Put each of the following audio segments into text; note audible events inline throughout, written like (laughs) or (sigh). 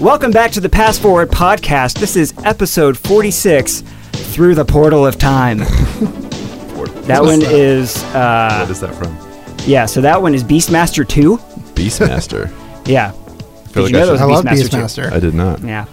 Welcome back to the Pass Forward podcast. This is episode 46 Through the Portal of Time. (laughs) That one is, uh, what is that from? yeah, so that one is Beastmaster 2. Beastmaster. (laughs) Yeah. feel Did like you know I should- I love Beastmaster Beastmaster. I did not. Yeah.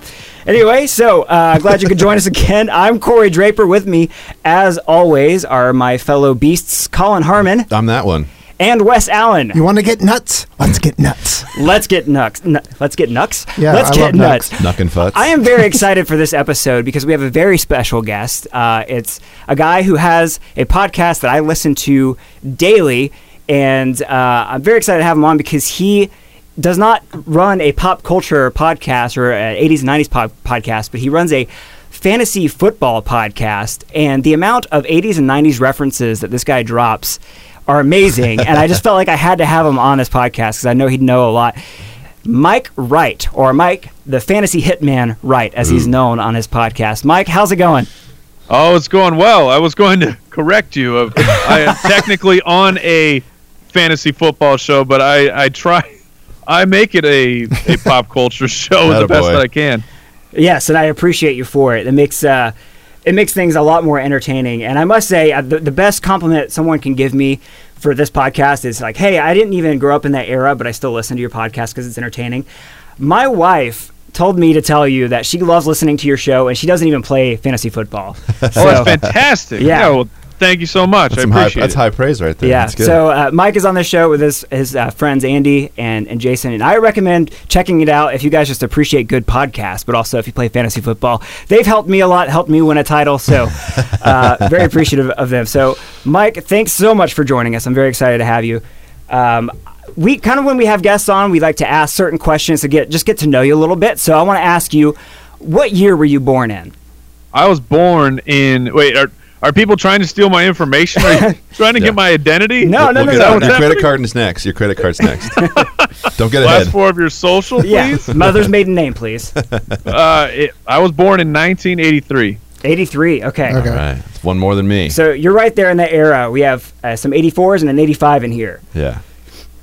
Anyway, so uh, glad you could join us again. (laughs) I'm Corey Draper. With me, as always, are my fellow beasts, Colin Harmon I'm that one. and Wes Allen. You want to get nuts? Let's get nuts. Let's get nuts. Nu- let's get nuts. Yeah, let's I get love nuts. nuts. Knuck and Futz. I am very (laughs) excited for this episode because we have a very special guest. Uh, it's a guy who has a podcast that I listen to daily, and uh, I'm very excited to have him on because he does not run a pop culture podcast or an 80s and 90s pop- podcast, but he runs a fantasy football podcast. And the amount of 80s and 90s references that this guy drops are amazing. and I just felt like I had to have him on this podcast because I know he'd know a lot. Mike Wright, or Mike, the fantasy hitman Wright, as he's known on his podcast. Mike, how's it going? Oh, it's going well. I was going to correct you. Of I am (laughs) technically on a fantasy football show, but I I try I make it a, a (laughs) pop culture show the best Attaboy. that I can. Yes, and I appreciate you for it. It makes uh, it makes things a lot more entertaining. And I must say, uh, the, the best compliment someone can give me for this podcast is like, "Hey, I didn't even grow up in that era, but I still listen to your podcast because it's entertaining." My wife told me to tell you that she loves listening to your show, and she doesn't even play fantasy football. Oh, So- that's fantastic. Yeah. well, thank you so much. That's, I some high, appreciate that's high praise right there. Yeah. That's good. So uh, Mike is on the show with his his uh, friends Andy and and Jason, and I recommend checking it out if you guys just appreciate good podcasts, but also if you play fantasy football. They've helped me a lot, helped me win a title, so (laughs) uh, very appreciative of them. So Mike, thanks so much for joining us. I'm very excited to have you. Um, we kind of when we have guests on, we like to ask certain questions to get just get to know you a little bit. So I want to ask you, what year were you born in? I was born in. Wait, are are people trying to steal my information? Are you (laughs) trying to Yeah. get my identity? No, no, We'll no, get no. Your happening? credit card is next. Your credit card's next. (laughs) Don't get Last ahead. four of your social, Yeah, please. mother's maiden name, please. (laughs) uh, it, I was born in 1983. 83. Okay. Okay. All right. It's one more than me. So you're right there in that era. We have uh, some 84s and an 85 in here. yeah.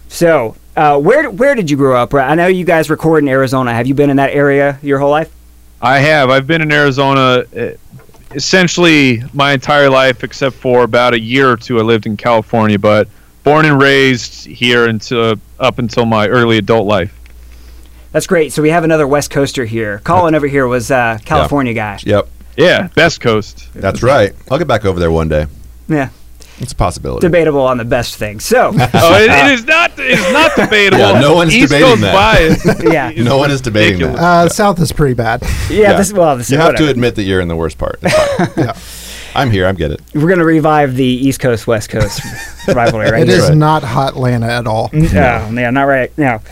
So uh, where where did you grow up? I know you guys record in Arizona. Have you been in that area your whole life? I have. I've been in Arizona uh, essentially my entire life, except for about a year or two. I lived in California, but born and raised here until up until my early adult life. That's great. So we have another West Coaster here. Colin over here was uh, California guy. Yep. Yeah, best coast. That's right. I'll get back over there one day. Yeah, It's a possibility. debatable on the best thing. So (laughs) Oh, it, it is not. It is not (laughs) debatable. Yeah, no one's East debating Coast that. bias (laughs) yeah, No one is debating ridiculous. that. Uh, South is pretty bad. yeah. This well, this You is have to admit that you're in the worst part. Yeah. I'm here. I'm get it. We're gonna revive the East Coast West Coast rivalry right It here. is right. not Hotlanta at all. Oh, yeah, not right now.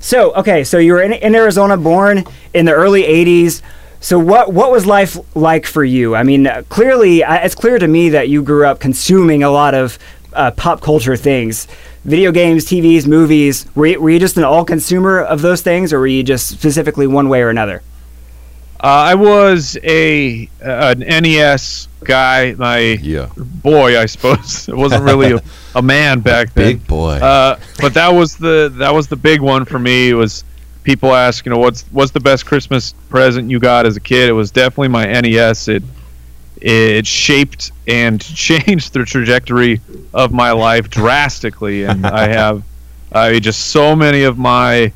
So, okay, so you were in, in Arizona, born in the early '80s. So, what what was life like for you? I mean, uh, clearly, uh, it's clear to me that you grew up consuming a lot of uh, pop culture things, video games, TVs, movies. Were you, were you just an all consumer of those things, or were you just specifically one way or another? Uh, I was a an NES guy. My Yeah. boy, I suppose. It (laughs) wasn't really a, a man back then. Big boy. Uh, but that was the that was the big one for me. It was people ask, you know, what's what's the best Christmas present you got as a kid? It was definitely my NES. It it shaped and (laughs) changed the trajectory of my life drastically, and (laughs) I have I just so many of my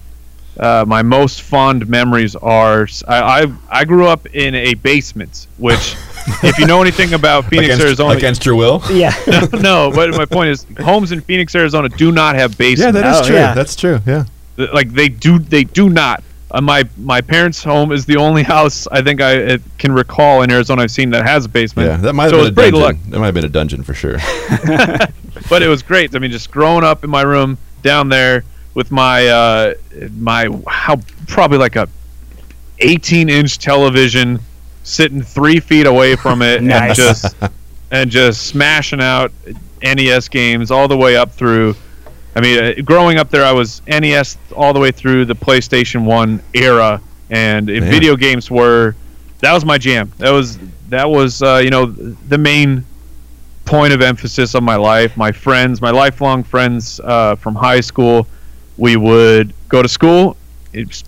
uh, my most fond memories are I, I I grew up in a basement, which if you know anything about (laughs) Phoenix, against, Arizona, against your will. Yeah, no, but my point is, homes in Phoenix, Arizona, do not have basements. Yeah, that is Oh, true. yeah. That's true. Yeah. Like they do, they do not. Uh, my my parents' home is the only (laughs) house I think I uh, can recall in Arizona I've seen that has a basement. Yeah. That might have so been a dungeon. luck, That might have been a dungeon for sure. (laughs) (laughs) but it was great. I mean, just growing up in my room down there with my uh, my how probably like a 18 inch television sitting three feet away from it and just and just smashing out NES games all the way up through. I mean, uh, growing up there, I was NES all the way through the PlayStation One era, and Man. video games were that was my jam. That was that was uh, you know the main point of emphasis of my life. My friends, my lifelong friends uh, from high school, we would go to school,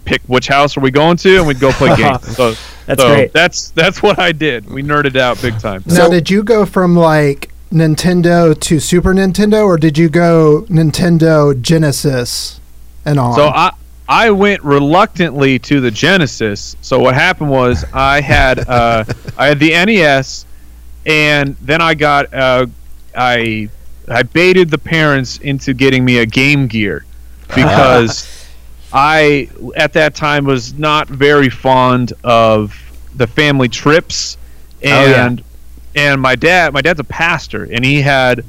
pick which house are we going to, and we'd go play (laughs) games. So That's so great. That's that's what I did. We nerded out big time. Now, So- did you go from like Nintendo to Super Nintendo, or did you go Nintendo Genesis and on? So I I went reluctantly to the Genesis. So what happened was I had uh, I had the NES, and then I got uh, I I baited the parents into getting me a Game Gear (laughs) because I at that time was not very fond of the family trips yeah. And and my dad my dad's a pastor and he had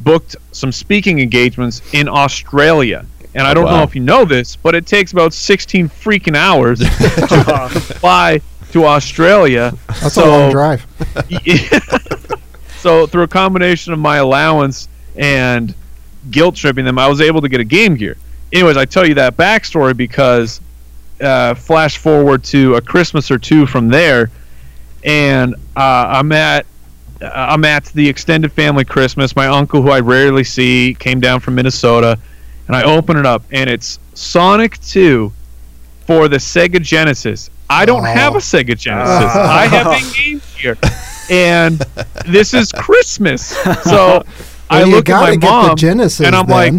booked some speaking engagements in Australia. And I don't know wow. if you know this, but it takes about 16 freaking hours (laughs) to fly to Australia. That's so- a long drive. (laughs) so through a combination of my allowance and guilt tripping them, I was able to get a Game Gear. Anyways, I tell you that backstory because uh, flash forward to a Christmas or two from there, and uh, I'm at Uh, I'm at the extended family Christmas. My uncle, who I rarely see, came down from Minnesota, and I open it up, and it's Sonic 2 for the Sega Genesis. I don't Oh. have a Sega Genesis. (laughs) I have a Game Gear, and this is Christmas. So (laughs) I Well, you look at my get the mom, Genesis and I'm like.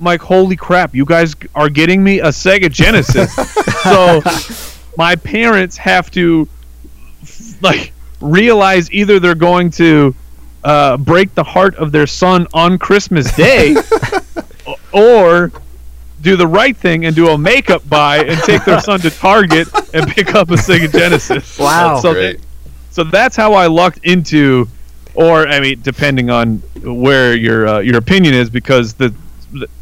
I'm like, holy crap! You guys are getting me a Sega Genesis. (laughs) so my parents have to like realize either they're going to uh, break the heart of their son on Christmas Day, (laughs) or do the right thing and do a makeup buy and take their son to Target and pick up a Sega Genesis. (laughs) Wow. so Great. so that's how I lucked into, or I mean, depending on where your uh, your opinion is, because the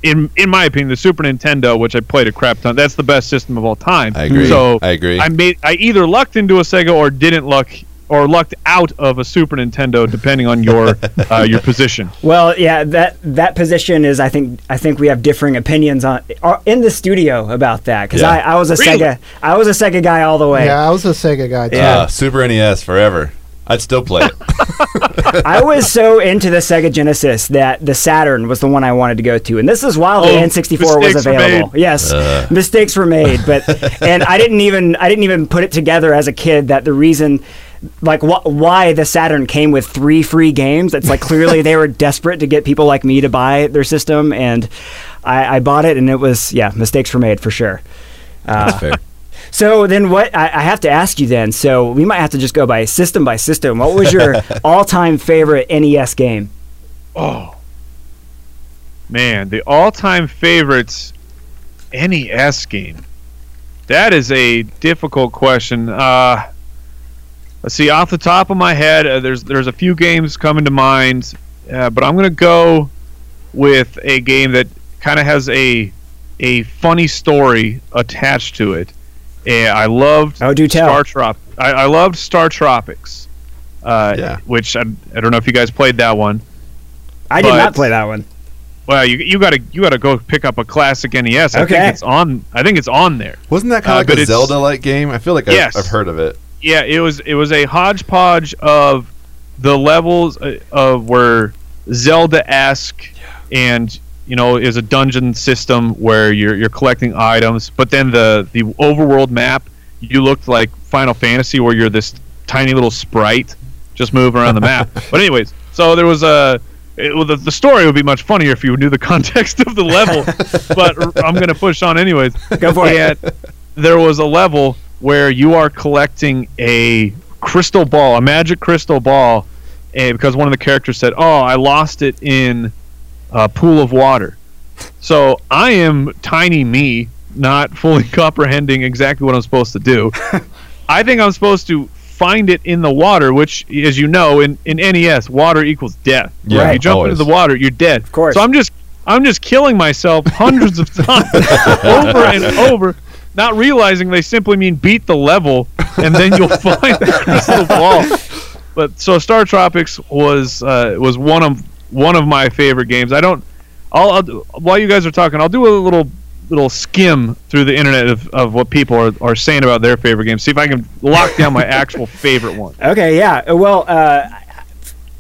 in in my opinion, the Super Nintendo, which I played a crap ton, that's the best system of all time. I agree. So I agree. I made I either lucked into a Sega or didn't luck or lucked out of a Super Nintendo, depending on your (laughs) uh, your position. Well, yeah, that that position is. I think I think we have differing opinions on are in the studio about that because Yeah. I, I was a Really? Sega I was a Sega guy all the way. Yeah, I was a Sega guy too. Yeah. Uh, Super NES forever. I'd still play it. (laughs) I was so into the Sega Genesis that the Saturn was the one I wanted to go to, and this is while the Oh, N64 was available. Yes, Uh. mistakes were made, but (laughs) and I didn't even I didn't even put it together as a kid that the reason. Like wh- why the Saturn came with three free games? It's like clearly they were (laughs) desperate to get people like me to buy their system, and I, I bought it, and it was yeah, mistakes were made for sure. Uh, That's fair. (laughs) So then, what I, I have to ask you then? So we might have to just go by system by system. What was your (laughs) all-time favorite NES game? Oh man, the all-time favorites NES game. That is a difficult question. Uh, let's see, off the top of my head, uh, there's there's a few games coming to mind, uh, but I'm gonna go with a game that kind of has a a funny story attached to it. And I loved Oh, do tell. Star Trop. I, I loved Star Tropics. Uh, Yeah. Which I, I don't know if you guys played that one. I did not play that one. Well, you you gotta you gotta go pick up a classic NES. I Okay. think it's on. I think it's on there. Wasn't that kind Uh, of but like a it's- Zelda-like game? I feel like Yes. I've, I've heard of it. Yeah, it was it was a hodgepodge of the levels uh, of where Zelda-esque and you know is a dungeon system where you're you're collecting items, but then the the overworld map you looked like Final Fantasy where you're this tiny little sprite just moving around the map. (laughs) But anyways, so there was a it, well, the, the story would be much funnier if you knew the (laughs) context of the level, but r- (laughs) I'm gonna push on anyways. Go for it. There was a level where you are collecting a crystal ball, a magic crystal ball, and because one of the characters said, "Oh, I lost it in a pool of water." So I am tiny me, not fully (laughs) comprehending exactly what I'm supposed to do. (laughs) I think I'm supposed to find it in the water, which, as you know, in, in NES, water equals death. Yeah, Right. You jump always. into the water, you're dead. Of course. So I'm just I'm just killing myself hundreds of (laughs) times over and over, not realizing they simply mean beat the level, and then you'll (laughs) find the ball. But so Star Tropics was uh, was one of one of my favorite games. I don't. I'll, I'll do- while you guys are talking, I'll do a little little skim through the internet of, of what people are, are saying about their favorite games. See if I can lock down my (laughs) actual favorite one. Okay, yeah. Well, uh,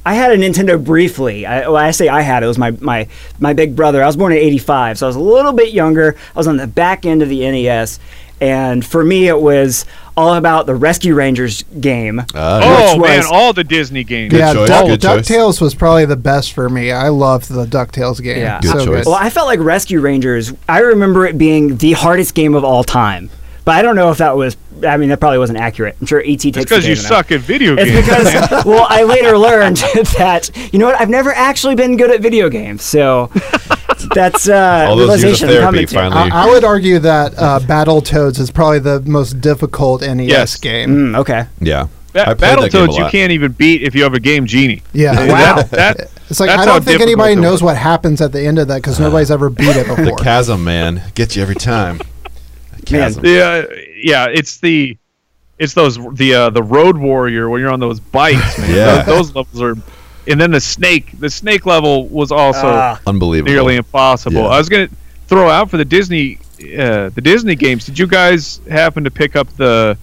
I had a Nintendo briefly. I, well, I say I had it was my, my my big brother. I was born in '85, so I was a little bit younger. I was on the back end of the NES, and for me, it was all about the Rescue Rangers game. Uh, Oh Which man, all the Disney games. yeah, choice, Duck, good choice. DuckTales was probably the best for me. I loved the DuckTales game. Yeah. Good so choice. good. Well, I felt like Rescue Rangers. I remember it being the hardest game of all time, but I don't know if that was. I mean, that probably wasn't accurate. I'm sure ET takes It's because you day suck at video games. It's games. because, (laughs) well, I later learned (laughs) that you know what? I've never actually been good at video games, so that's uh, (laughs) All those years of realization I'm therapy coming to. finally- I, I would argue that uh, Battletoads is probably the most difficult NES Yes. game. Mm, okay. yeah. Ba- I played that game a Battletoads you can't even beat if you have a Game Genie. Yeah. Wow. That, that, It's like That's I don't think anybody knows was. what happens at the end of that because nobody's ever beat it before. The chasm, man, gets you every time. The Man. yeah, yeah, it's the it's those the uh, the Road Warrior when you're on those bikes, man. Yeah. Those, those levels are, and then the snake. The snake level was also Ah. Unbelievable. nearly impossible. Yeah. I was gonna throw out for the Disney uh, the Disney games. Did you guys happen to pick up the?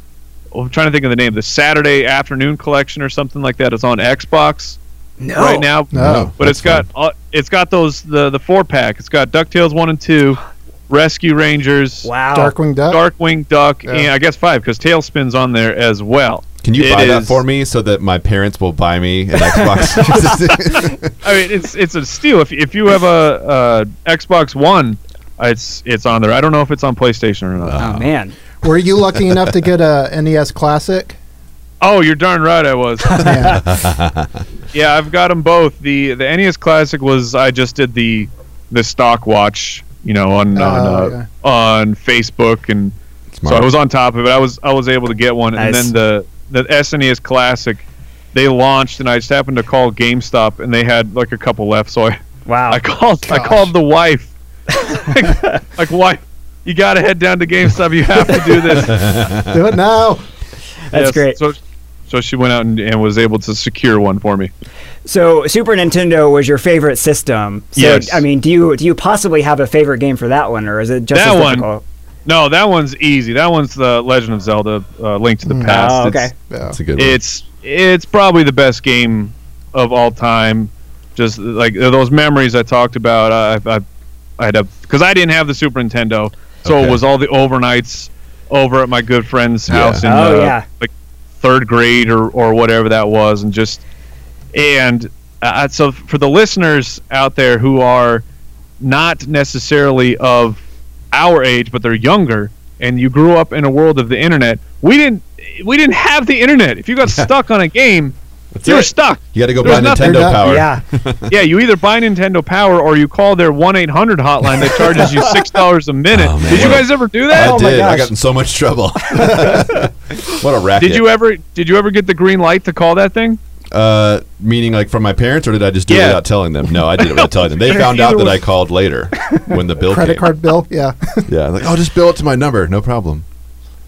I'm trying to think of the name. The Saturday Afternoon Collection or something like that. It's on Xbox No. right now. No. but it's got uh, it's got those the the four pack. It's got Ducktales one and two, (sighs) Rescue Rangers, Wow. Darkwing Duck. Darkwing Duck, Yeah. and I guess five because TaleSpin's on there as well. Can you It buy that is- for me so that my parents will buy me an Xbox? (laughs) (laughs) I mean, it's it's a steal. If if you have a, a Xbox One, it's it's on there. I don't know if it's on PlayStation or not. Oh, oh man. Were you lucky enough to get a NES Classic? Oh, you're darn right, I was. (laughs) Yeah. yeah, I've got them both. the The NES Classic was I just did the the stock watch, you know, on Oh, on uh, yeah. on Facebook, and so I was on top of it. I was I was able to get one, and then the the SNES Classic. They launched, and I just happened to call GameStop, and they had like a couple left. So I, Wow. I called I called the wife. like, (laughs) (laughs) like wife, you got to head down to GameStop. You have to do this. (laughs) Do it now. That's Yes, great. So, so she went out and, and was able to secure one for me. So Super Nintendo was your favorite system. So Yes. I mean, do you do you possibly have a favorite game for that one, or is it just That as one- difficult? No, that one's easy. That one's the Legend of Zelda: uh, Link to the Mm. Past. Oh, It's- okay. Yeah. That's a good one. It's it's probably the best game of all time. Just like those memories I talked about. I I, I had a because I didn't have the Super Nintendo, so Okay. it was all the overnights over at my good friend's Yeah. house in Oh, uh, yeah. like third grade or or whatever that was, and just and uh, so for the listeners out there who are not necessarily of our age, but they're younger, and you grew up in a world of the internet. We didn't. We didn't have the internet. If you got (laughs) stuck on a game, That's You're it. stuck. You got to go There's buy nothing- Nintendo They're not- Power. Yeah. (laughs) Yeah, you either buy Nintendo Power or you call their one eight hundred hotline that charges you (laughs) six dollars a minute. Oh. Did you guys ever do that? I Oh my did. I got in so much trouble. (laughs) what a racket. Did you ever? Did you ever get the green light to call that thing? Uh, meaning like from my parents, or did I just do it without telling them? No, I did it without telling them. They found out that I called later when the bill Credit came. card bill. Yeah. Yeah, like oh, just bill it to my number, no problem.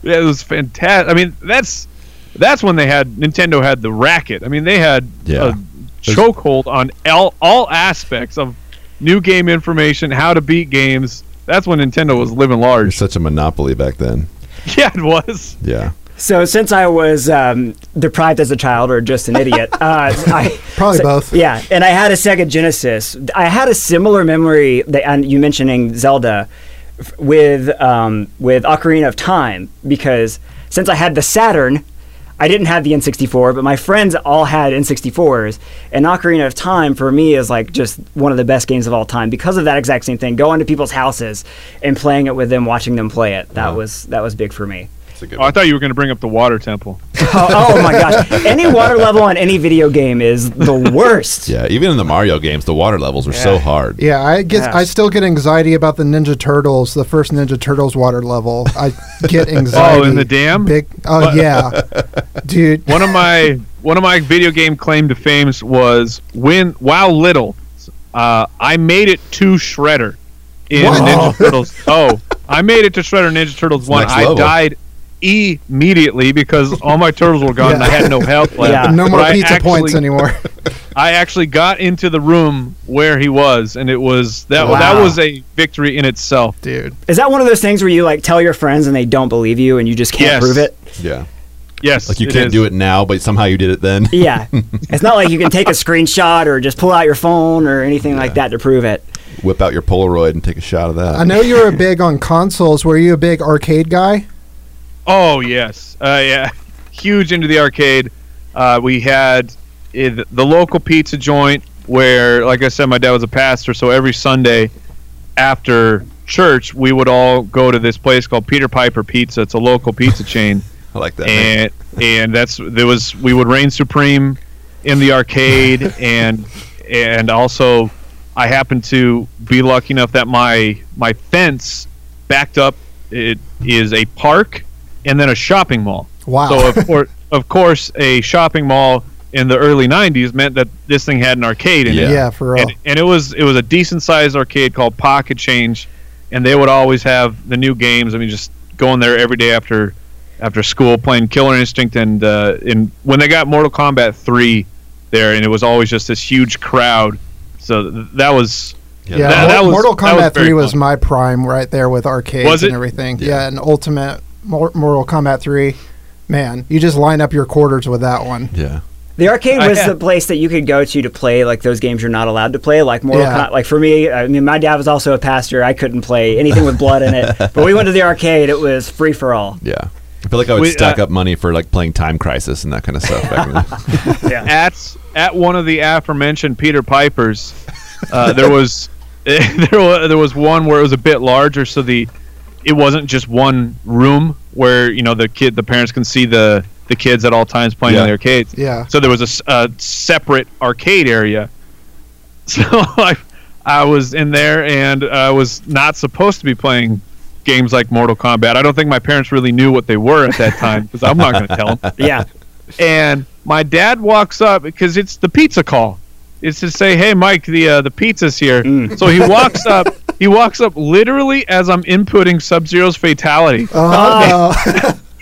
Yeah, it was fantastic. I mean, that's that's when they had Nintendo had the racket. I mean, they had Yeah. a chokehold on all, all aspects of new game information, how to beat games. That's when Nintendo was living You're large. such a monopoly back then. (laughs) Yeah, it was. Yeah, So since I was um, deprived as a child or just an idiot, (laughs) uh, I Probably (laughs) so- both. Yeah, and I had a Sega Genesis. I had a similar memory that and you mentioning Zelda f- with um, with Ocarina of Time because since I had the Saturn, I didn't have the N64, but my friends all had N64s, and Ocarina of Time for me is like just one of the best games of all time because of that exact same thing. Going to people's houses and playing it with them, watching them play it. That Wow. was that was big for me. It's a good Oh, I thought you were going to bring up the water temple. (laughs) oh, oh my gosh! Any water level on any video game is the worst. (laughs) Yeah, even in the Mario games, the water levels were so hard. Yeah, I get Yes. I still get anxiety about the Ninja Turtles, the first Ninja Turtles water level. I get (laughs) anxiety. Oh, in the dam? Big. Oh What? yeah, dude. one of my one of my video game claim to fame was when while little, uh, I made it to Shredder in What? Ninja Turtles. Oh, I made it to Shredder Ninja Turtles one. I level. died immediately because all my turtles were gone and I had no health left. Yeah. No more But pizza actually- points anymore. (laughs) I actually got into the room where he was, and it was that Wow. that was a victory in itself. dude. Is that one of those things where you like tell your friends and they don't believe you and you just can't Yes. prove it? Yeah. Yes, Like you can't is. do it now, but somehow you did it then. Yeah. (laughs) it's not like you can take a screenshot or just pull out your phone or anything like that to prove it. Whip out your Polaroid and take a shot of that. I know you were a big on consoles. Were you a big arcade guy? Oh yes, uh, yeah, (laughs) huge into the arcade. Uh, we had uh, the local pizza joint where, like I said, my dad was a pastor, so every Sunday after church, we would all go to this place called Peter Piper Pizza. It's a local pizza (laughs) chain, I like that. and and that's there was we would reign supreme in the arcade, (laughs) and and also I happened to be lucky enough that my my fence backed up. It is a park and then a shopping mall. Wow. So of course, of course, a shopping mall in the early '90s meant that this thing had an arcade in Yeah. it, yeah, for real. and, and it was it was a decent sized arcade called Pocket Change, and they would always have the new games. I mean, just going there every day after after school playing Killer Instinct, and uh, and when they got Mortal Kombat three there, and it was always just this huge crowd. So th- that was Yeah, yeah, that- Mor- that was- Mortal that was Kombat very 3 was fun. my prime right there with arcades Was and everything. Yeah. Yeah, and Ultimate Mor- Mortal Kombat 3. Man, you just line up your quarters with that one. yeah. The arcade I was the place that you could go to to play like those games you're not allowed to play, like Mortal Yeah. Kombat. Like for me, I mean, my dad was also a pastor. I couldn't play anything with blood in it. (laughs) But we went to the arcade; it was free for all. Yeah. I feel like I would We- stack uh, up money for like playing Time Crisis and that kind of stuff. Back (laughs) Yeah. at at one of the aforementioned Peter Pipers, uh, there was (laughs) there was there was one where it was a bit larger, so the it wasn't just one room where you know the kid the parents can see the the kids at all times playing in Yeah. the arcades. Yeah. So there was a separate arcade area. (laughs) So I I was in there and I was not supposed to be playing games like Mortal Kombat. I don't think my parents really knew what they were at that time because I'm not going to tell them (laughs) Yeah. and my dad walks up because it's the pizza call. It's to say, "Hey, Mike, the uh, the pizza's here." Mm. So he walks up. He walks up literally as I'm inputting Sub Zero's fatality, Oh,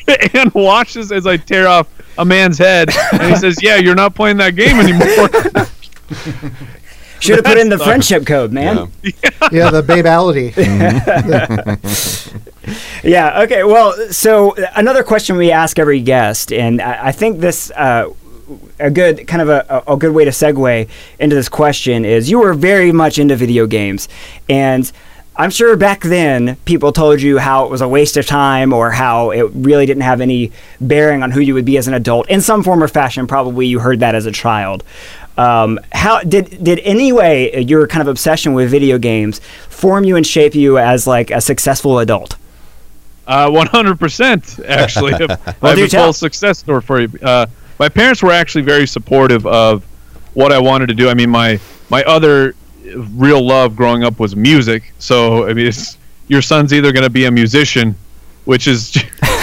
no. (laughs) and watches as I tear off a man's head. And he says, "Yeah, you're not playing that game anymore." Should have put in the That's friendship code, man. yeah. yeah, the babality. (laughs) Yeah. Okay. Well, so another question we ask every guest, and I, I think this uh, a good kind of a, a good way to segue into this question is you were very much into video games, and I'm sure back then people told you how it was a waste of time or how it really didn't have any bearing on who you would be as an adult in some form or fashion. Probably you heard that as a child. Um, how did did any way your kind of obsession with video games form you and shape you as like a successful adult? Uh, 100% actually. (laughs) I have a tell. full success story for you. Uh, my parents were actually very supportive of what I wanted to do. I mean, my my other real love growing up was music. So I mean, it's, your son's either going to be a musician, which is (laughs) to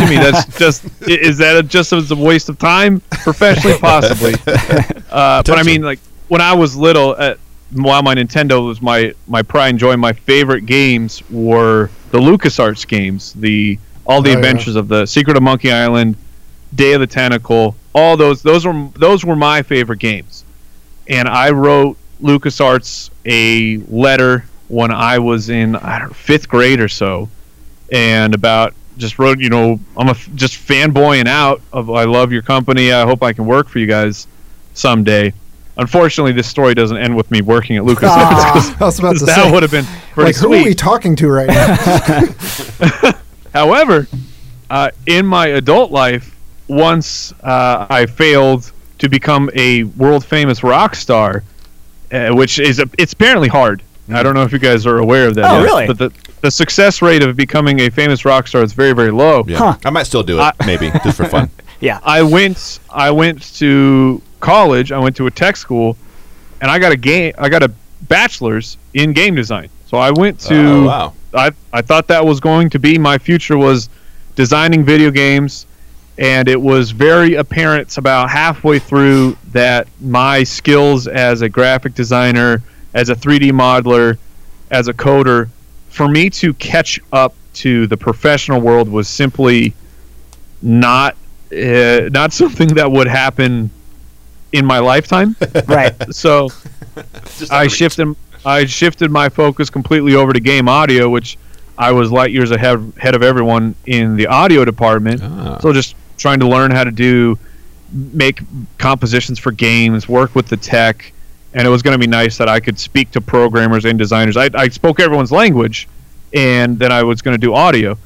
me that's (laughs) just is that a, just as a waste of time professionally, possibly. (laughs) Uh, but I mean, like when I was little, uh, while my Nintendo was my my pride and joy, my favorite games were the LucasArts games, the all the Oh, yeah. adventures of the Secret of Monkey Island, Day of the Tentacle, all those those were those were my favorite games. And I wrote LucasArts a letter when I was in I don't know, fifth grade or so, and about just wrote you know I'm a f- just fanboying out of I love your company. I hope I can work for you guys someday. Unfortunately, this story doesn't end with me working at LucasArts. Ah, I was about to (laughs) that would have been pretty like, who are we talking to right now? (laughs) However, uh, in my adult life, once uh, I failed to become a world famous rock star, uh, which is a, it's apparently hard. I don't know if you guys are aware of that. Oh, yet, really? But the the success rate of becoming a famous rock star is very very low. Yeah. Huh. I might still do it, I- maybe, just for fun. (laughs) Yeah. I went I went to college. I went to a tech school, and I got a game. I got a bachelor's in game design. So I went to. Oh, wow. I I thought that was going to be my future was designing video games, and it was very apparent about halfway through that my skills as a graphic designer, as a 3D modeler, as a coder, for me to catch up to the professional world was simply not uh, not (laughs) something that would happen in my lifetime. (laughs) right. so (laughs) I shifted I shifted my focus completely over to game audio, which I was light years ahead, ahead of everyone in the audio department. Ah. So just trying to learn how to do make compositions for games, work with the tech, and it was going to be nice that I could speak to programmers and designers. I, I spoke everyone's language, and then I was going to do audio.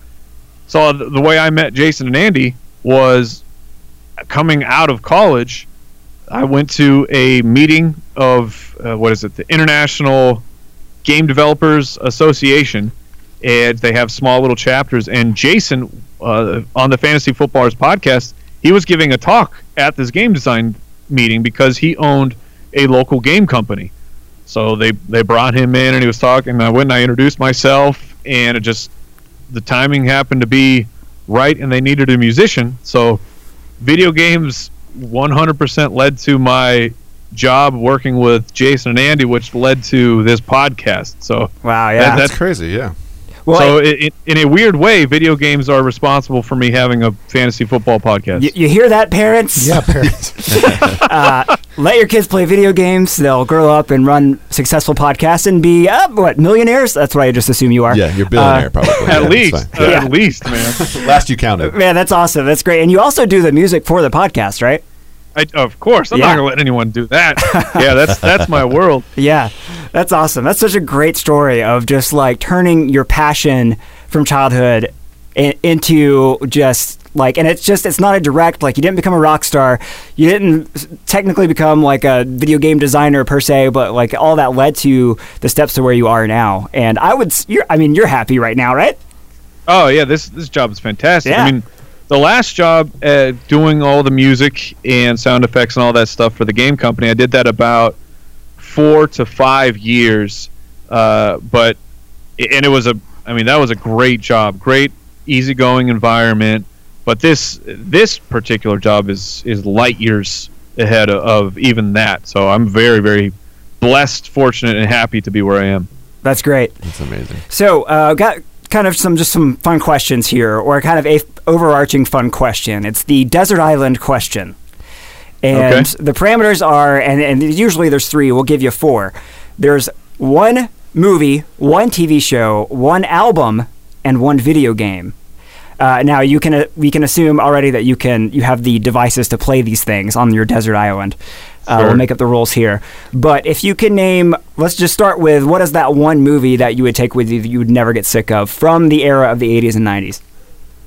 So th- the way I met Jason and Andy was coming out of college. I went to a meeting of uh, what is it, the International Game Developers Association, and they have small little chapters. And Jason, uh, on the Fantasy Footballers podcast, he was giving a talk at this game design meeting because he owned a local game company. So they they brought him in and he was talking. And I went and I introduced myself, and it just the timing happened to be right, and they needed a musician. So video games 100% led to my job working with Jason and Andy, which led to this podcast. So Wow. That- Yeah. that's- That's crazy. Yeah. Well, so it, it, in a weird way, video games are responsible for me having a fantasy football podcast. you, you hear that, parents? Yeah, parents. (laughs) uh, let your kids play video games. They'll grow up and run successful podcasts and be uh, what millionaires. That's what I just assume you are. Yeah, you're billionaire Uh, probably. (laughs) At Yeah, least, Yeah. at least, man. (laughs) Last you counted. Man, that's awesome. That's great. And you also do the music for the podcast, right? I, of course, I'm Yeah. not gonna let anyone do that. (laughs) yeah, that's that's my world. Yeah, that's awesome. That's such a great story of just like turning your passion from childhood i- into just like, and it's just, it's not a direct, like, you didn't become a rock star. You didn't technically become like a video game designer per se, but like all that led to the steps to where you are now. And I would, you're, I mean, you're happy right now, right? Oh yeah, this this job is fantastic. Yeah. I mean, the last job uh, doing all the music and sound effects and all that stuff for the game company, I did that about four to five years. Uh, but and it was a, I mean, that was a great job, great easygoing environment. But this this particular job is is light years ahead of, of even that. So I'm very very blessed, fortunate, and happy to be where I am. That's great. That's amazing. So, uh, got kind of some just some fun questions here, or kind of a f- overarching fun question. It's the desert island question, and Okay. the parameters are, and, and usually there's three. We'll give you four. There's one movie, one TV show, one album, and one video game. Uh, now you can uh, we can assume already that you can you have the devices to play these things on your desert island. Uh, Sure. We'll make up the rules here, but if you can name, let's just start with what is that one movie that you would take with you that you would never get sick of from the era of the 80s and 90s?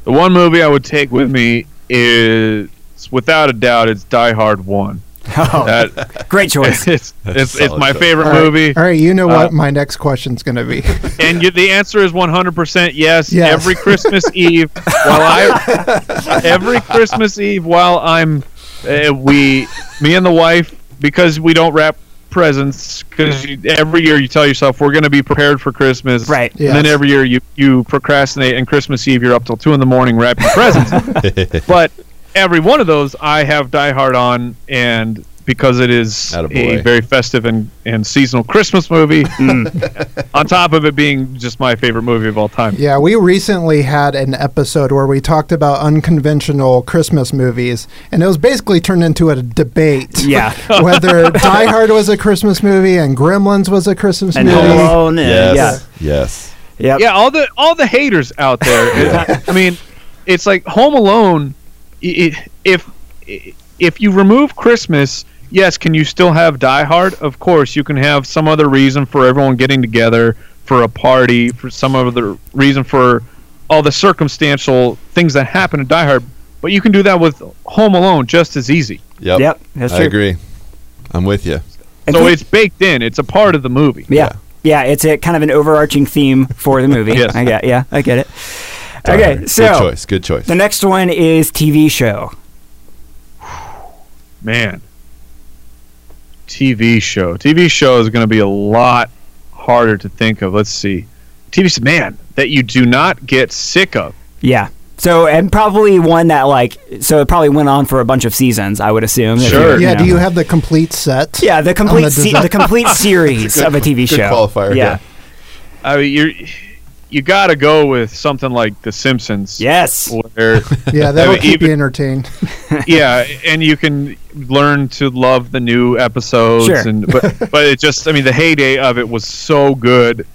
The one movie I would take with me is, without a doubt, it's Die Hard One. (laughs) Oh, That great choice. (laughs) it's it's, it's my choice. favorite All right. movie, All right, you know what Uh, my next question's going to be. (laughs) and you, the answer is 100% yes. Yes. Every Christmas Eve, while I every Christmas Eve while I'm uh, we me and the wife because we don't wrap presents because every year you tell yourself we're going to be prepared for Christmas, Right. And then every year you you procrastinate, and Christmas Eve you're up till two in the morning wrapping presents. (laughs) but every one of those I have Die Hard on, and because it is a very festive and, and seasonal Christmas movie, (laughs) mm. on top of it being just my favorite movie of all time. Yeah, we recently had an episode where we talked about unconventional Christmas movies, and it was basically turned into a debate. Yeah. (laughs) Whether Die Hard was a Christmas movie and Gremlins was a Christmas And movie. Home Alone. and- yes. Yes. Yeah. Yep. Yeah, all the all the haters out there. (laughs) I mean, it's like Home Alone. i- i- If if you remove Christmas, yes, can you still have Die Hard? Of course, you can have some other reason for everyone getting together for a party, for some other reason for all the circumstantial things that happen in Die Hard. But you can do that with Home Alone just as easy. Yep. Yep, that's I true. agree. I'm with you. And so think- it's baked in. It's a part of the movie. Yeah. Yeah, it's a kind of an overarching theme for the movie. (laughs) Yes. I get yeah, I get it. Die okay, Hard. so good choice. Good choice. the next one is TV show. man tv show tv show is going to be a lot harder to think of let's see tv s- man that you do not get sick of Yeah. So and probably one that like so it probably went on for a bunch of seasons, I would assume. Sure. you're, Yeah, know. do you have the complete set? Yeah, the complete the se- the complete (laughs) series Good- of a TV good show. qualifier, Yeah. i mean you're you got to go with something like The Simpsons. Yes. Where (laughs) Yeah, that'll I mean, keep you entertained. (laughs) yeah, and you can learn to love the new episodes. Sure. And but (laughs) but it just I mean the heyday of it was so good,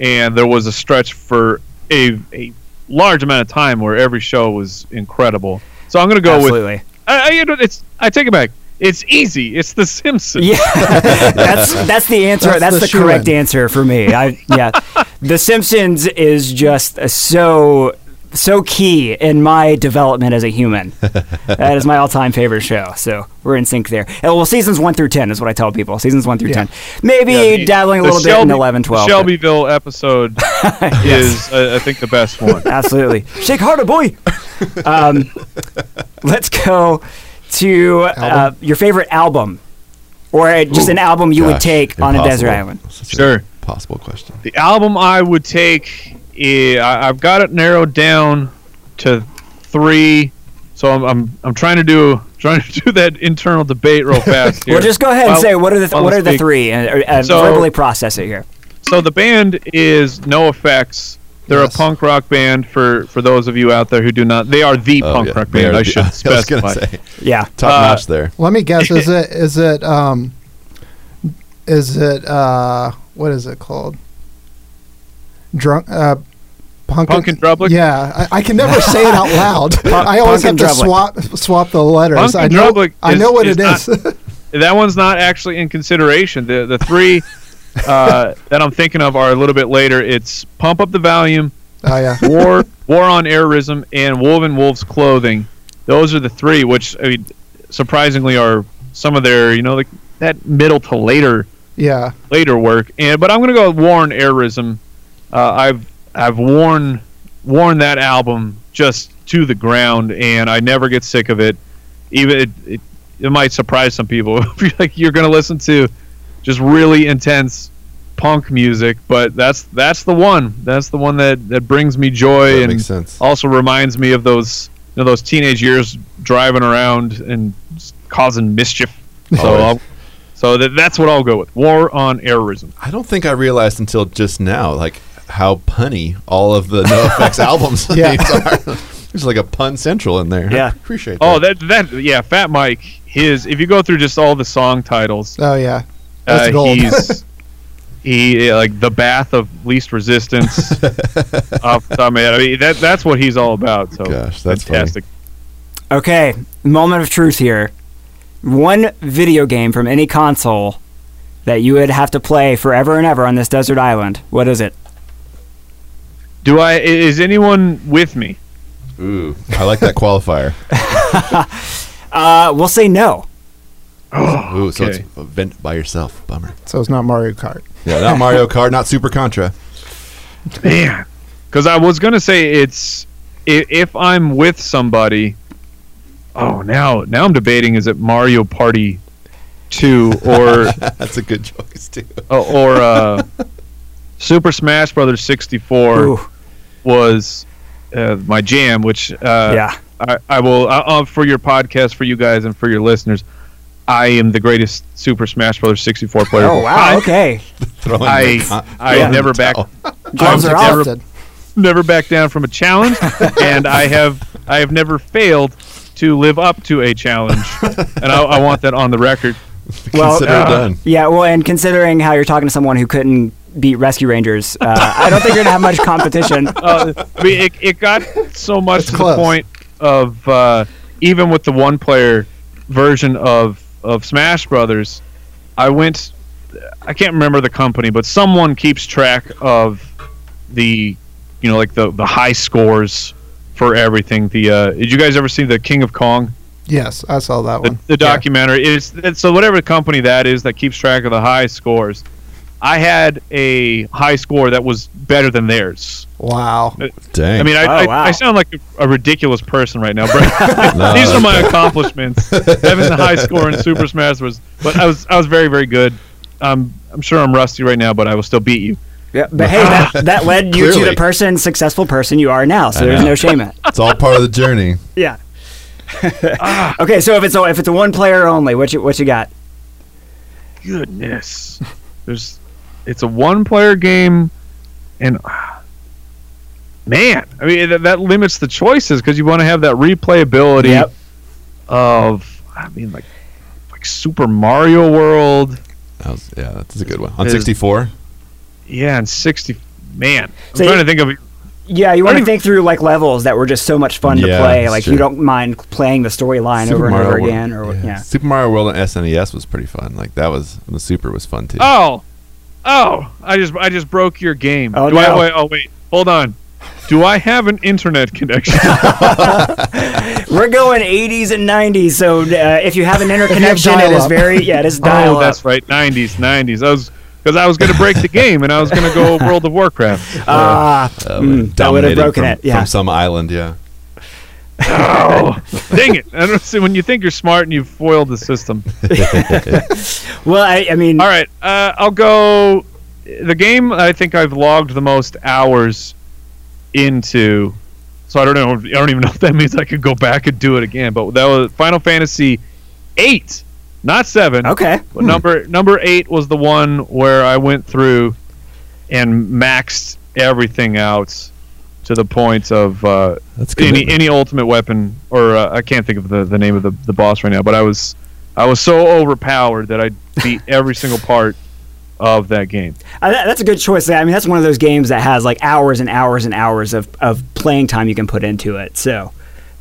and there was a stretch for a a large amount of time where every show was incredible. So I'm gonna go with Absolutely. I, I, you know, it's I take it back. It's easy. It's The Simpsons. Yeah, that's that's the answer. That's That's, the the, shoe-in. correct answer for me. I yeah, The Simpsons is just so so key in my development as a human. (laughs) that is my all-time favorite show. So we're in sync there. And, well, seasons one through ten is what I tell people. Seasons one through Yeah. ten. Maybe Yeah, the- dabbling a the little bit in Shelby- 11, 12. The but- Shelbyville episode (laughs) is, uh, I think, the best one. (laughs) Absolutely. Shake harder, boy. Um, let's go to uh, your favorite album, or uh, just an album you would Gosh, take on a desert island. Such a Sure. Possible question. The album I would take, eh, I- I've got it narrowed down to three. So I'm, I'm, I'm trying to do trying to (laughs) do that internal debate real (laughs) fast here. Well, just go ahead and While- say what are the th- what I are the three, and uh, So- verbally process it here. So the band is NoFX. They're Yes. a punk rock band for for those of you out there who do not. They are the Oh, punk yeah. rock band. are I the- should (laughs) I was specify. say Yeah. top Uh, notch there. Let me guess. Is it is it um is it uh what is it called? Drunk uh Punk, Punk and Drublic? Yeah, I, I can never say it out loud. (laughs) I always have and to swap swap the letters. Punk I know Drublic I is- know what is it is. (laughs) That one's not actually in consideration. The the three uh, (laughs) that I'm thinking of are a little bit later. It's Pump Up the Valuum, oh yeah. War War on Errorism, and Wolves in Wolves' Clothing. Those are the three, which I mean, surprisingly are some of their you know like that middle to later Yeah. later work. And but I'm gonna go with War on Errorism. Uh, I've I've worn worn that album just to the ground, and I never get sick of it. Even it, it, it might surprise some people. (laughs) If you're like you're gonna listen to just really intense punk music, but that's that's the one. That's the one that that brings me joy That and makes sense. also reminds me of those you know those teenage years driving around and causing mischief. So. I'll, so that, that's what I'll go with. War on Errorism. I don't think I realized until just now, like how punny all of the NoFX (laughs) albums Yeah. (laughs) names are. There's like a pun central in there. Yeah. I appreciate Oh, that. that that yeah, Fat Mike. His if you go through just all the song titles, Oh yeah. That's uh, gold. he's (laughs) he uh, like the bath of least resistance. off the top of my head. I mean that that's what he's all about. So Gosh, that's funny. fantastic. Okay, moment of truth here. One video game from any console that you would have to play forever and ever on this desert island. What is it? Do I? i- Is anyone with me? Ooh, I like that qualifier. (laughs) Uh, we'll say no. Ooh, so it's (gasps) okay. a vent by yourself. Bummer. So it's not Mario Kart. Yeah, not (laughs) Mario Kart, not Super Contra. Man, because I was gonna say it's i- if I'm with somebody. Oh, now now I'm debating: is it Mario Party two or (laughs) That's a good choice too. uh, or uh, Super Smash Brothers 64 Ooh, was uh, my jam, which uh, yeah. I, I will uh, uh, for your podcast for you guys and for your listeners. I am the greatest Super Smash Brothers 64 player. Oh wow. I, Okay. I- con- I throwing never the back- towel. (laughs) Are never- never back down from a challenge, (laughs) and I have I have never failed to live up to a challenge, (laughs) and I, I want that on the record. Well, Consider uh, done. Yeah, well, and considering how you're talking to someone who couldn't beat Rescue Rangers, uh, (laughs) I don't think you're gonna have much competition. (laughs) uh, I mean, it, it got so much It's to close. the point of uh, even with the one player version of of Smash Brothers, I went. I can't remember the company, but someone keeps track of the, you know, like the the high scores for everything. The uh, did you guys ever see the King of Kong? Yes, I saw that the, one. the documentary is it's, so whatever company that is that keeps track of the high scores i had a high score that was better than theirs Wow. Dang. i mean i, Oh, I, wow. I sound like a, a ridiculous person right now Brett. No, (laughs) (laughs) these are my okay. accomplishments having the high score in super smash bros but i was i was very very good um, i'm sure i'm rusty right now but i will still beat you Yeah, but hey, that, (laughs) that led you to Clearly. the person, successful person you are now. So there's know. no shame in it. it's all part of the journey. (laughs) Yeah. (laughs) okay, so if it's a, if it's a one player only, what you what you got? goodness there's it's a one player game and (sighs) man, I mean that, that limits the choices because you want to have that replayability Yep. of, I mean, like like Super Mario World, That was, yeah, that's a good one. On Is- 64? Yeah, and sixty. Man, I'm So trying you- to think of. Yeah, you want to Or- think through like levels that were just so much fun to play. Like true. you don't mind playing the storyline over and over World- again, or yeah. Super Mario World on SNES was pretty fun. Like that was the Super was fun too. Oh, oh! I just I just broke your game. Oh, Do I, no. wait, oh wait, hold on. Do I have an internet connection? (laughs) (laughs) We're going 80s and 90s, so uh, if you have an interconnection, (laughs) it is very yeah, it is dial oh, that's right, nineties, nineties. I was because I was going to break the game and I was going to go (laughs) World of Warcraft. Ah, Uh, mm, that would have broken from, it. Yeah. from some island. Yeah. Oh, (laughs) dang it! I don't see when you think you're smart and you've foiled the system. (laughs) Well, I, I mean, All right, uh, I'll go. The game I think I've logged the most hours into, so I don't know. I don't even know if that means I could go back and do it again. But that was Final Fantasy eight, not seven. okay. But number number eight was the one where I went through and maxed everything out to the point of uh, any any ultimate weapon, or uh, I can't think of the, the name of the, the boss right now. But I was I was so overpowered that I beat (laughs) every single part of that game. Uh, that- that's a good choice. I mean, that's one of those games that has like hours and hours and hours of, of playing time you can put into it. So,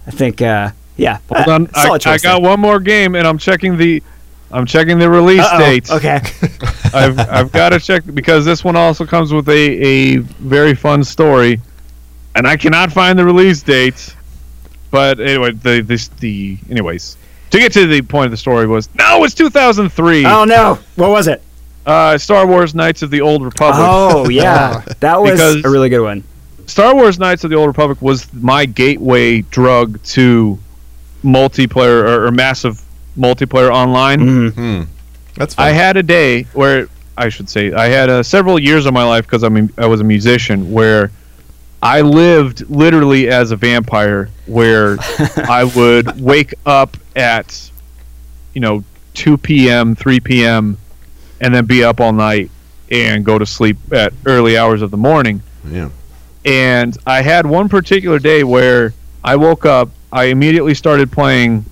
I think, uh, yeah, Hold uh, on, I, I got one more game, and I'm checking the I'm checking the release Uh-oh. date. Okay. (laughs) (laughs) I've I've got to check because this one also comes with a, a very fun story, and I cannot find the release date. But anyway, the this the anyways to get to the point of the story was no, it's 2003. oh no, what was it? Uh, Star Wars Knights of the Old Republic. Oh (laughs) yeah, that was Because- a really good one. Star Wars Knights of the Old Republic was my gateway drug to multiplayer or, or massive multiplayer online. Mhm. Hmm. That's fun. I had a day where I should say I had uh, several years of my life because I'm a, I was a musician where I lived literally as a vampire where (laughs) I would wake up at you know 2 p.m. 3 p.m. and then be up all night and go to sleep at early hours of the morning yeah. and I had one particular day where I woke up, I immediately started playing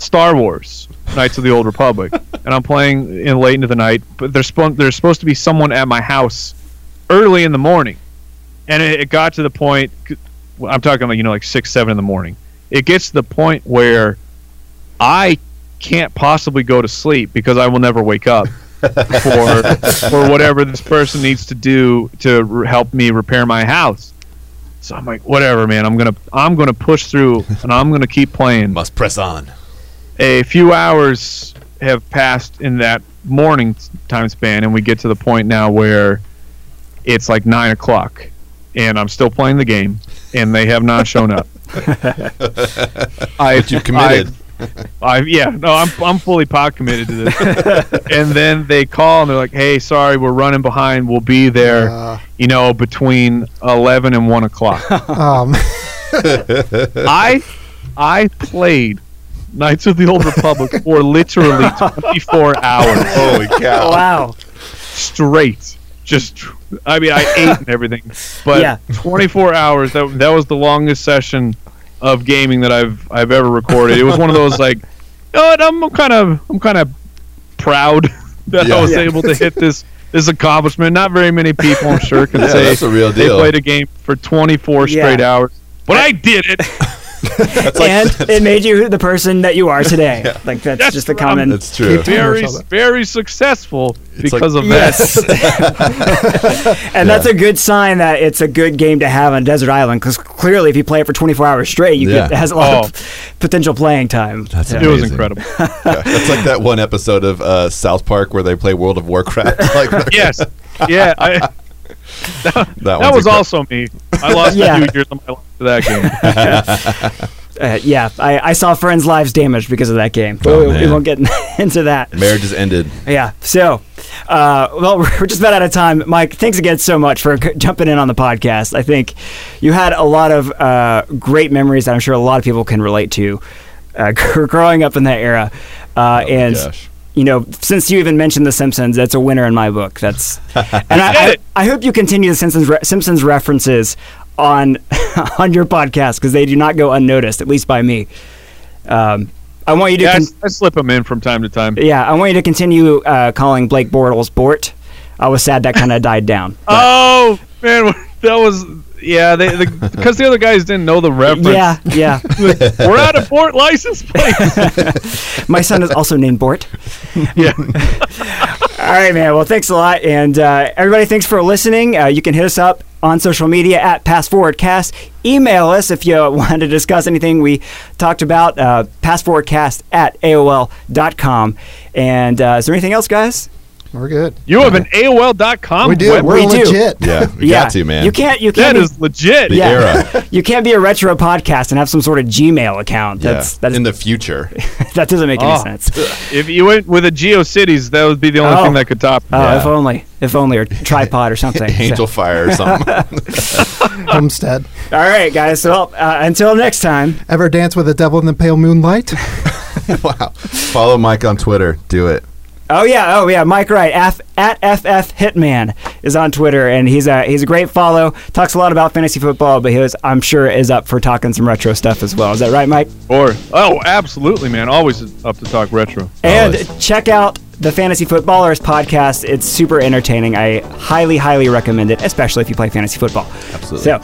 Star Wars, Knights of the Old Republic, (laughs) and I'm playing in late into the night. But there's spo- there's supposed to be someone at my house early in the morning, and it, it got to the point. I'm talking like you know like six seven in the morning. It gets to the point where I can't possibly go to sleep because I will never wake up for (laughs) for whatever this person needs to do to re- help me repair my house. So I'm like, whatever, man. I'm gonna I'm gonna push through and I'm gonna keep playing. Must press on. A few hours have passed in that morning time span, and we get to the point now where it's like nine o'clock, and I'm still playing the game, and they have not shown up. (laughs) I, But you committed. I yeah no I'm I'm fully pot committed to this. (laughs) and then they call and they're like, hey, sorry, we're running behind. We'll be there, Uh, you know, between eleven and one o'clock. (laughs) um, I I played Knights of the Old Republic for literally (laughs) 24 hours Holy cow. Wow. straight. Just I mean I ate and everything, but Yeah. 24 hours that that was the longest session of gaming that I've I've ever recorded. It was one of those like, you know what, I'm kind of I'm kind of proud (laughs) that Yeah. I was Yeah. able to hit this this accomplishment. Not very many people I'm sure can Yeah, say that's a real deal. they played a game for 24 straight hours. But I did it. (laughs) That's like, and it made you the person that you are today. (laughs) Yeah. Like that's, That's just a what common. that's true. Very very successful It's because like- of Yes. that. (laughs) (laughs) and that's a good sign that it's a good game to have on Desert Island because clearly, if you play it for 24 hours straight, you Yeah. get, it has a lot of potential playing time. That's Yeah. It was incredible. Yeah, That's like that one episode of uh, South Park where they play World of Warcraft. like yes. Yeah. I, that, that was incre- also me. I lost Yeah. a few years of my life to that game. (laughs) Uh, yeah, I, I saw friends' lives damaged because of that game. But Oh, we, we won't get (laughs) into that. Marriage is ended. Yeah. So, uh, well, (laughs) we're just about out of time. Mike, thanks again so much for c- jumping in on the podcast. I think you had a lot of uh, great memories that I'm sure a lot of people can relate to uh, growing up in that era. Uh, Oh, and, gosh. You know, since you even mentioned The Simpsons, that's a winner in my book. That's, (laughs) and I, I. I hope you continue the Simpsons, re- Simpsons references on (laughs) on your podcast because they do not go unnoticed, at least by me. Um, I want you to Yeah, I, con- s- I slip them in from time to time. yeah, I want you to continue uh, calling Blake Bortles Bort. I was sad that kind of died down. Oh man, (laughs) that was yeah. They because (laughs) the, other guys didn't know the reference. yeah, yeah. (laughs) we're out of Bort license plate. (laughs) My son is also named Bort. yeah. All right, man. Well, thanks a lot. And uh, everybody, thanks for listening. Uh, you can hit us up on social media at PassForwardCast. Email us if you want to discuss anything we talked about. Uh, PassForwardCast at AOL.com. And uh, is there anything else, guys? We're good. You have an AOL.com. We do. web- We're we do. legit. Yeah, we (laughs) got to, man. You can't. You can't. that be- is legit. The yeah. era. (laughs) you can't be a retro podcast and have some sort of Gmail account. That's yeah. that's in the future. (laughs) that doesn't make any Oh. sense. If you went with a GeoCities, that would be the only Oh. thing that could top. it. Oh, Yeah. if only, if only, or tripod or something. Angelfire or something. Homestead. All right, guys. So uh, until next time. Ever dance with the devil in the pale moonlight? wow. Follow Mike on Twitter. Do it. Oh yeah, oh yeah, Mike Wright F, at FF Hitman is on Twitter, and he's a he's a great follow. Talks a lot about fantasy football, but he was I'm sure is up for talking some retro stuff as well. Is that right, Mike? Or oh, absolutely, man. Always up to talk retro. And Always. check out the Fantasy Footballers podcast. It's super entertaining. I highly, highly recommend it, especially if you play fantasy football. Absolutely. So,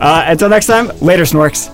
uh, until next time, later, Snorks.